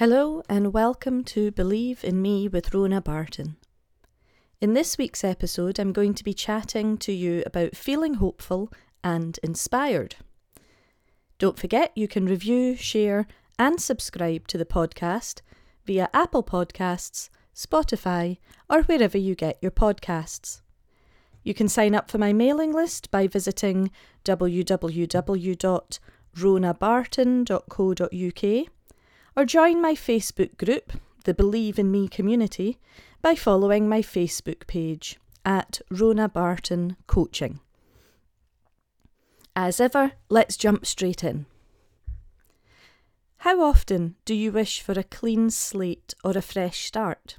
Hello, and welcome to Believe in Me with Rhona Barton. In this week's episode, I'm going to be chatting to you about feeling hopeful and inspired. Don't forget you can review, share, and subscribe to the podcast via Apple Podcasts, Spotify, or wherever you get your podcasts. You can sign up for my mailing list by visiting www.rhonabarton.co.uk or join my Facebook group, the Believe in Me community, by following my Facebook page at Rhona Barton Coaching. As ever, let's jump straight in. How often do you wish for a clean slate or a fresh start?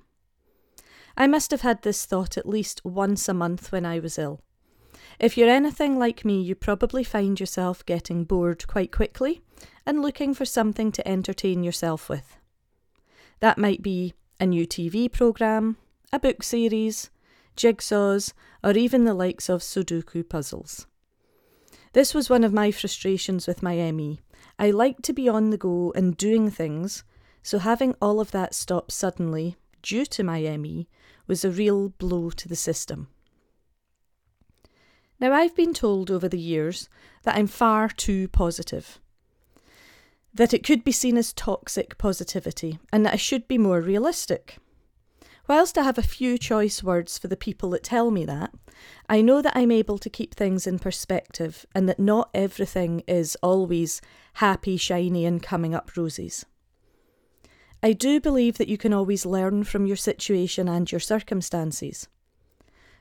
I must have had this thought at least once a month when I was ill. If you're anything like me, you probably find yourself getting bored quite quickly and looking for something to entertain yourself with. That might be a new TV programme, a book series, jigsaws, or even the likes of Sudoku puzzles. This was one of my frustrations with my ME. I like to be on the go and doing things, so having all of that stop suddenly, due to my ME, was a real blow to the system. Now, I've been told over the years that I'm far too positive, that it could be seen as toxic positivity, and that I should be more realistic. Whilst I have a few choice words for the people that tell me that, I know that I'm able to keep things in perspective and that not everything is always happy, shiny, and coming up roses. I do believe that you can always learn from your situation and your circumstances.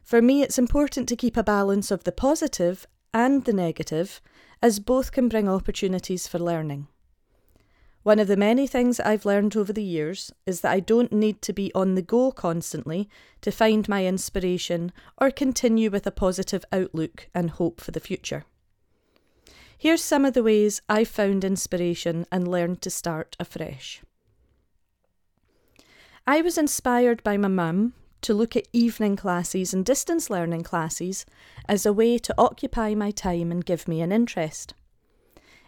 For me, it's important to keep a balance of the positive and the negative, as both can bring opportunities for learning. One of the many things I've learned over the years is that I don't need to be on the go constantly to find my inspiration or continue with a positive outlook and hope for the future. Here's some of the ways I've found inspiration and learned to start afresh. I was inspired by my mum to look at evening classes and distance learning classes as a way to occupy my time and give me an interest.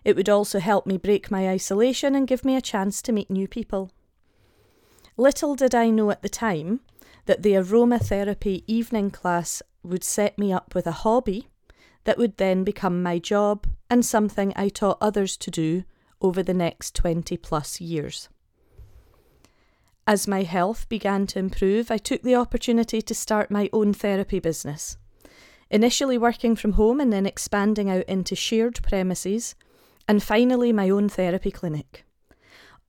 It would also help me break my isolation and give me a chance to meet new people. Little did I know at the time that the aromatherapy evening class would set me up with a hobby that would then become my job and something I taught others to do over the next 20 plus years. As my health began to improve, I took the opportunity to start my own therapy business. Initially working from home and then expanding out into shared premises, and finally my own therapy clinic.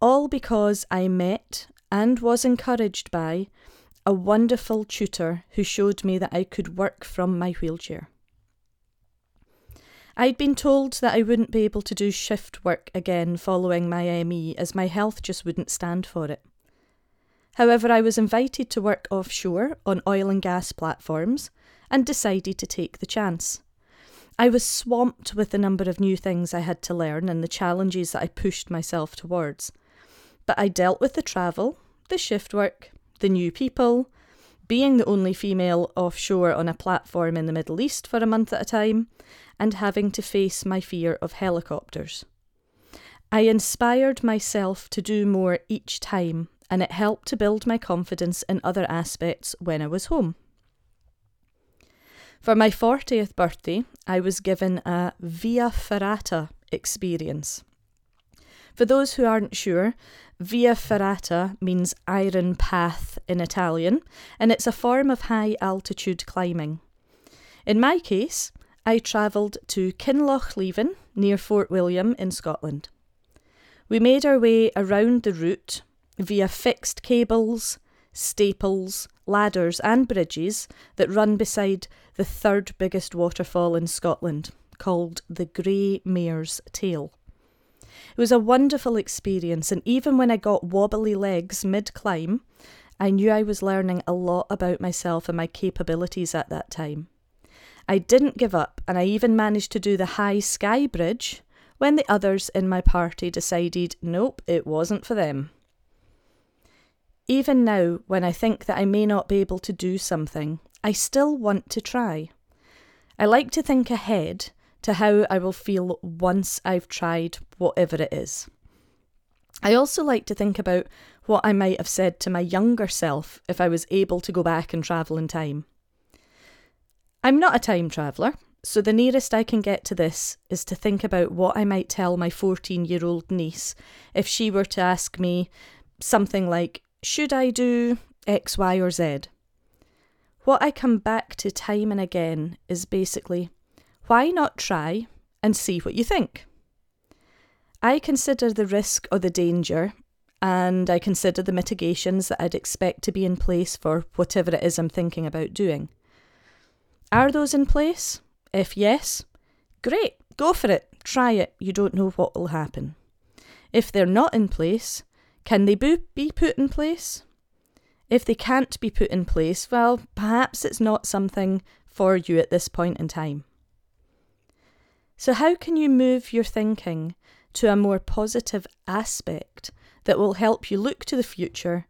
All because I met and was encouraged by a wonderful tutor who showed me that I could work from my wheelchair. I'd been told that I wouldn't be able to do shift work again following my ME as my health just wouldn't stand for it. However, I was invited to work offshore on oil and gas platforms and decided to take the chance. I was swamped with the number of new things I had to learn and the challenges that I pushed myself towards. But I dealt with the travel, the shift work, the new people, being the only female offshore on a platform in the Middle East for a month at a time, and having to face my fear of helicopters. I inspired myself to do more each time and it helped to build my confidence in other aspects when I was home. For my 40th birthday, I was given a Via Ferrata experience. For those who aren't sure, Via Ferrata means iron path in Italian, and it's a form of high altitude climbing. In my case, I travelled to Kinlochleven near Fort William in Scotland. We made our way around the route via fixed cables, staples, ladders, and bridges that run beside the third biggest waterfall in Scotland, called the Grey Mare's Tail. It was a wonderful experience, and even when I got wobbly legs mid climb, I knew I was learning a lot about myself and my capabilities at that time. I didn't give up, and I even managed to do the high sky bridge when the others in my party decided nope, it wasn't for them. Even now, when I think that I may not be able to do something, I still want to try. I like to think ahead to how I will feel once I've tried whatever it is. I also like to think about what I might have said to my younger self if I was able to go back and travel in time. I'm not a time traveller, so the nearest I can get to this is to think about what I might tell my 14 year old niece if she were to ask me something like, Should I do X, Y, or Z? What I come back to time and again is basically, why not try and see what you think? I consider the risk or the danger and I consider the mitigations that I'd expect to be in place for whatever it is I'm thinking about doing. Are those in place? If yes, great, go for it, try it, you don't know what will happen. If they're not in place, can they be put in place? If they can't be put in place, well, perhaps it's not something for you at this point in time. So, how can you move your thinking to a more positive aspect that will help you look to the future,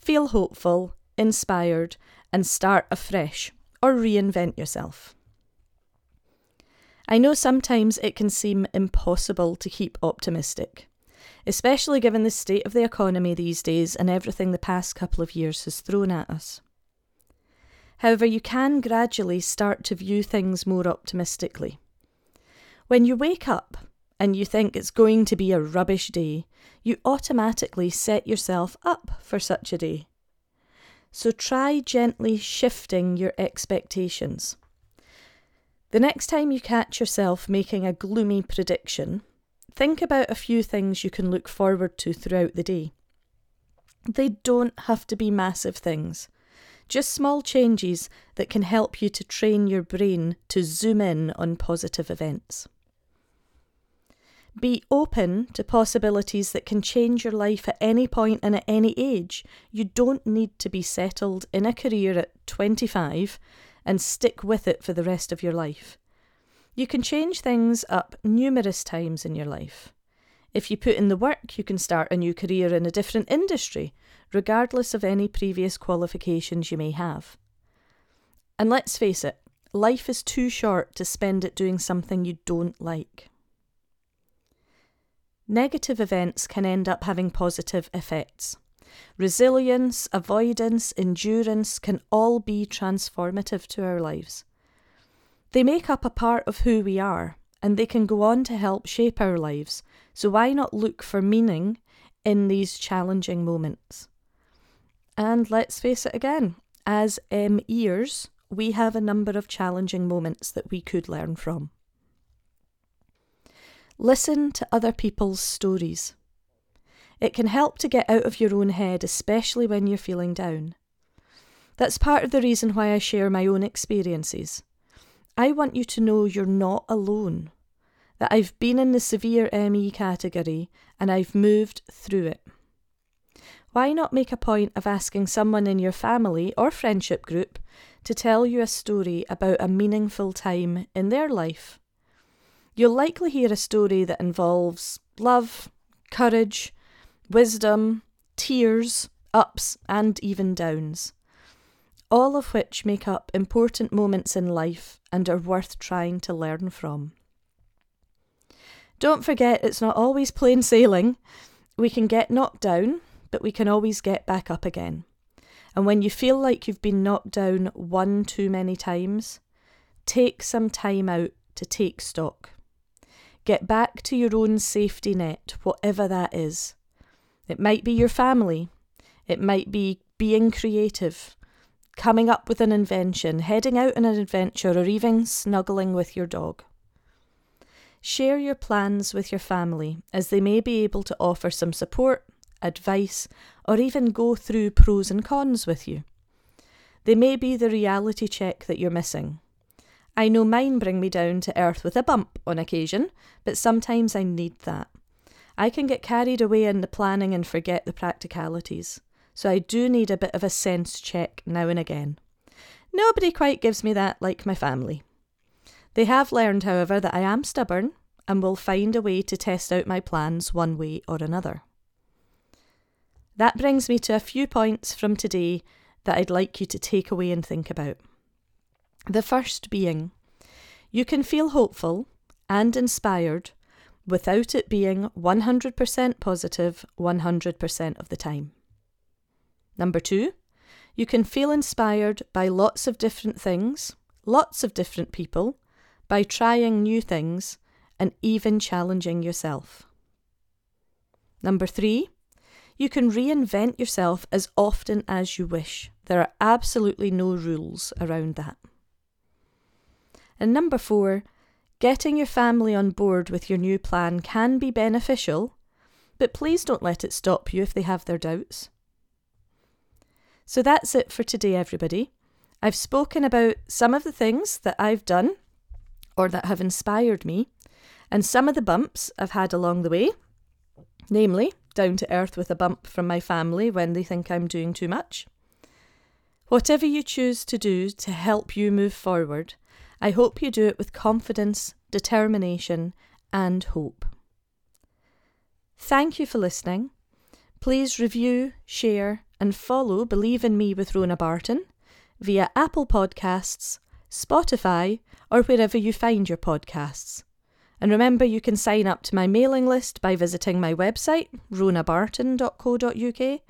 feel hopeful, inspired, and start afresh or reinvent yourself? I know sometimes it can seem impossible to keep optimistic especially given the state of the economy these days and everything the past couple of years has thrown at us. However, you can gradually start to view things more optimistically. When you wake up and you think it's going to be a rubbish day, you automatically set yourself up for such a day. So try gently shifting your expectations. The next time you catch yourself making a gloomy prediction, Think about a few things you can look forward to throughout the day. They don't have to be massive things, just small changes that can help you to train your brain to zoom in on positive events. Be open to possibilities that can change your life at any point and at any age. You don't need to be settled in a career at 25 and stick with it for the rest of your life. You can change things up numerous times in your life. If you put in the work, you can start a new career in a different industry, regardless of any previous qualifications you may have. And let's face it, life is too short to spend it doing something you don't like. Negative events can end up having positive effects. Resilience, avoidance, endurance can all be transformative to our lives. They make up a part of who we are, and they can go on to help shape our lives, so why not look for meaning in these challenging moments? And let's face it again, as M ears, we have a number of challenging moments that we could learn from. Listen to other people's stories. It can help to get out of your own head, especially when you're feeling down. That's part of the reason why I share my own experiences. I want you to know you're not alone, that I've been in the severe ME category and I've moved through it. Why not make a point of asking someone in your family or friendship group to tell you a story about a meaningful time in their life? You'll likely hear a story that involves love, courage, wisdom, tears, ups, and even downs all of which make up important moments in life and are worth trying to learn from. Don't forget, it's not always plain sailing. We can get knocked down, but we can always get back up again. And when you feel like you've been knocked down one too many times, take some time out to take stock. Get back to your own safety net, whatever that is. It might be your family, it might be being creative, coming up with an invention, heading out on an adventure, or even snuggling with your dog. Share your plans with your family as they may be able to offer some support, advice, or even go through pros and cons with you. They may be the reality check that you're missing. I know mine bring me down to earth with a bump on occasion, but sometimes I need that. I can get carried away in the planning and forget the practicalities so I do need a bit of a sense check now and again. Nobody quite gives me that like my family. They have learned, however, that I am stubborn and will find a way to test out my plans one way or another. That brings me to a few points from today that I'd like you to take away and think about. The first being, you can feel hopeful and inspired without it being 100% positive 100% of the time. Number two, you can feel inspired by lots of different things, lots of different people, by trying new things and even challenging yourself. Number three, you can reinvent yourself as often as you wish. There are absolutely no rules around that. And number four, getting your family on board with your new plan can be beneficial, but please don't let it stop you if they have their doubts. So that's it for today, everybody. I've spoken about some of the things that I've done or that have inspired me, and some of the bumps I've had along the way, namely, down to earth with a bump from my family when they think I'm doing too much. Whatever you choose to do to help you move forward, I hope you do it with confidence, determination, and hope. Thank you for listening. Please review, share, and follow Believe in Me with Rhona Barton via Apple Podcasts, Spotify, or wherever you find your podcasts. And remember, you can sign up to my mailing list by visiting my website, rhonabarton.co.uk,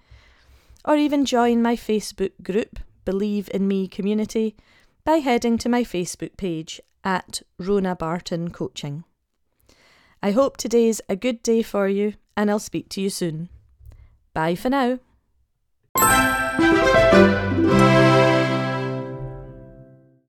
or even join my Facebook group, Believe in Me Community, by heading to my Facebook page at Rhona Barton Coaching. I hope today's a good day for you, and I'll speak to you soon. Bye for now. you